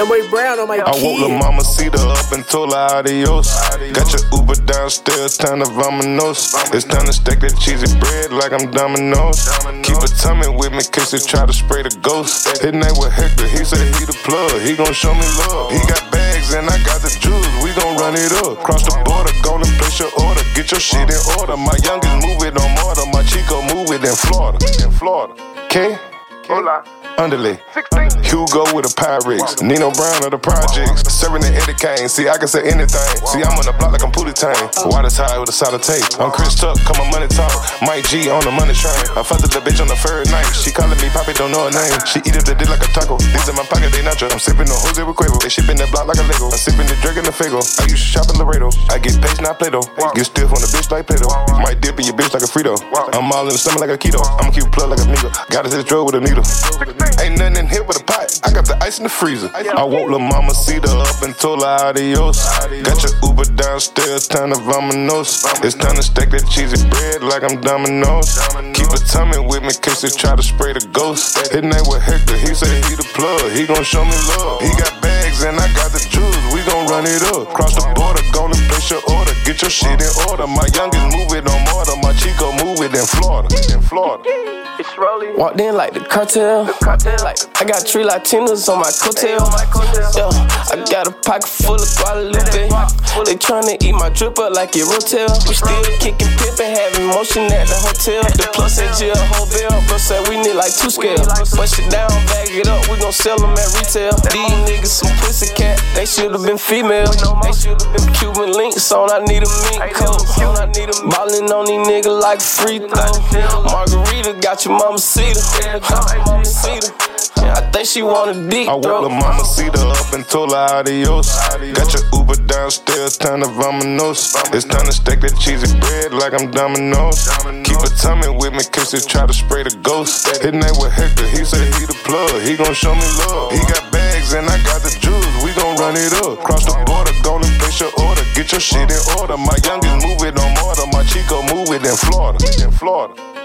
That boy Brown on my I woke the mama cedar up and told her adios. Got your Uber downstairs, time to vámonos. It's time to stack that cheesy bread like I'm Domino's. Keep a tummy with me, case they try to spray the ghost. His name was Hector, he said he the plug. He gon' show me love. He got bags and I got the jewels. We gon' run it up. Cross the border, gonna place your order. Get your shit in order. My youngest move it on mortar. My Chico move it in Florida. In Florida. K? Hola. Underlay. Hugo with a Pyrex. Nino Brown of the projects. Serving the Eddie Kane. See, I can say anything. See, I'm on the block like I'm Pootie Tang. Water tie with a solid tape. I'm Chris Tuck, come on money talk. Mike G on the money train. I fucked the bitch on the third night. She calling me Poppy, don't know her name. She eat up the dick like a taco. These in my pocket, they nacho. I'm sipping the Jose with Quavo. They shipping that block like a Lego. I'm sipping the drink in the Fago. I used to shop in Laredo. I get paste, not Play-Doh. Get stiff on the bitch like Play-Doh. Might dip in your bitch like a Frito. I'm all in the stomach like a keto. I'ma keep a plug like a nigga. Got to the drug with a needle. Ain't nothing in here but a pot. I got the ice in the freezer. I woke Lil Mama Cedar up and told her adios. Got your Uber downstairs, time to vámonos. It's time to stack that cheesy bread like I'm Domino's. Keep a tummy with me, case they try to spray the ghost. His name was Hector, he said he the plug. He gon' show me love. He got bags and I got the jewels. We gon' run it up. Cross the border, gonna place your order. Get your shit in order. My youngest move it on mortar. My Chico move it in Florida. In Florida. It's rolling. Walked in like the cartel. The cartel. Like I got three Latinos on my coattail. on my coattail. Yeah, I got a pocket full of Guadalupe. They tryna eat my drip up like it rotel. We still kicking pimpin', having motion at the hotel. The plus at Jill Hovel, bro said we need like two scale. Bust it down, bag it up, we gon' sell them at retail. These niggas some pussy cat, they should've been female. They should've been Cuban links on, I need a mink coat. Ballin' on these niggas like a free throw. Margarita got your mama cedar. Mama cedar. Yeah, I think she want a deep I woke the mama cedar up and told her adios. Got your Uber downstairs, time to vámonos. It's time to stack that cheesy bread like I'm Domino's. Keep a tummy with me, case they try to spray the ghost. His name was Hector, he said he the plug. He gon' show me love. He got bags and I got the jewels. We gon' run it up. Cross the border, gonna place your order. Get your shit in order. My youngest move move in Florida. In Florida.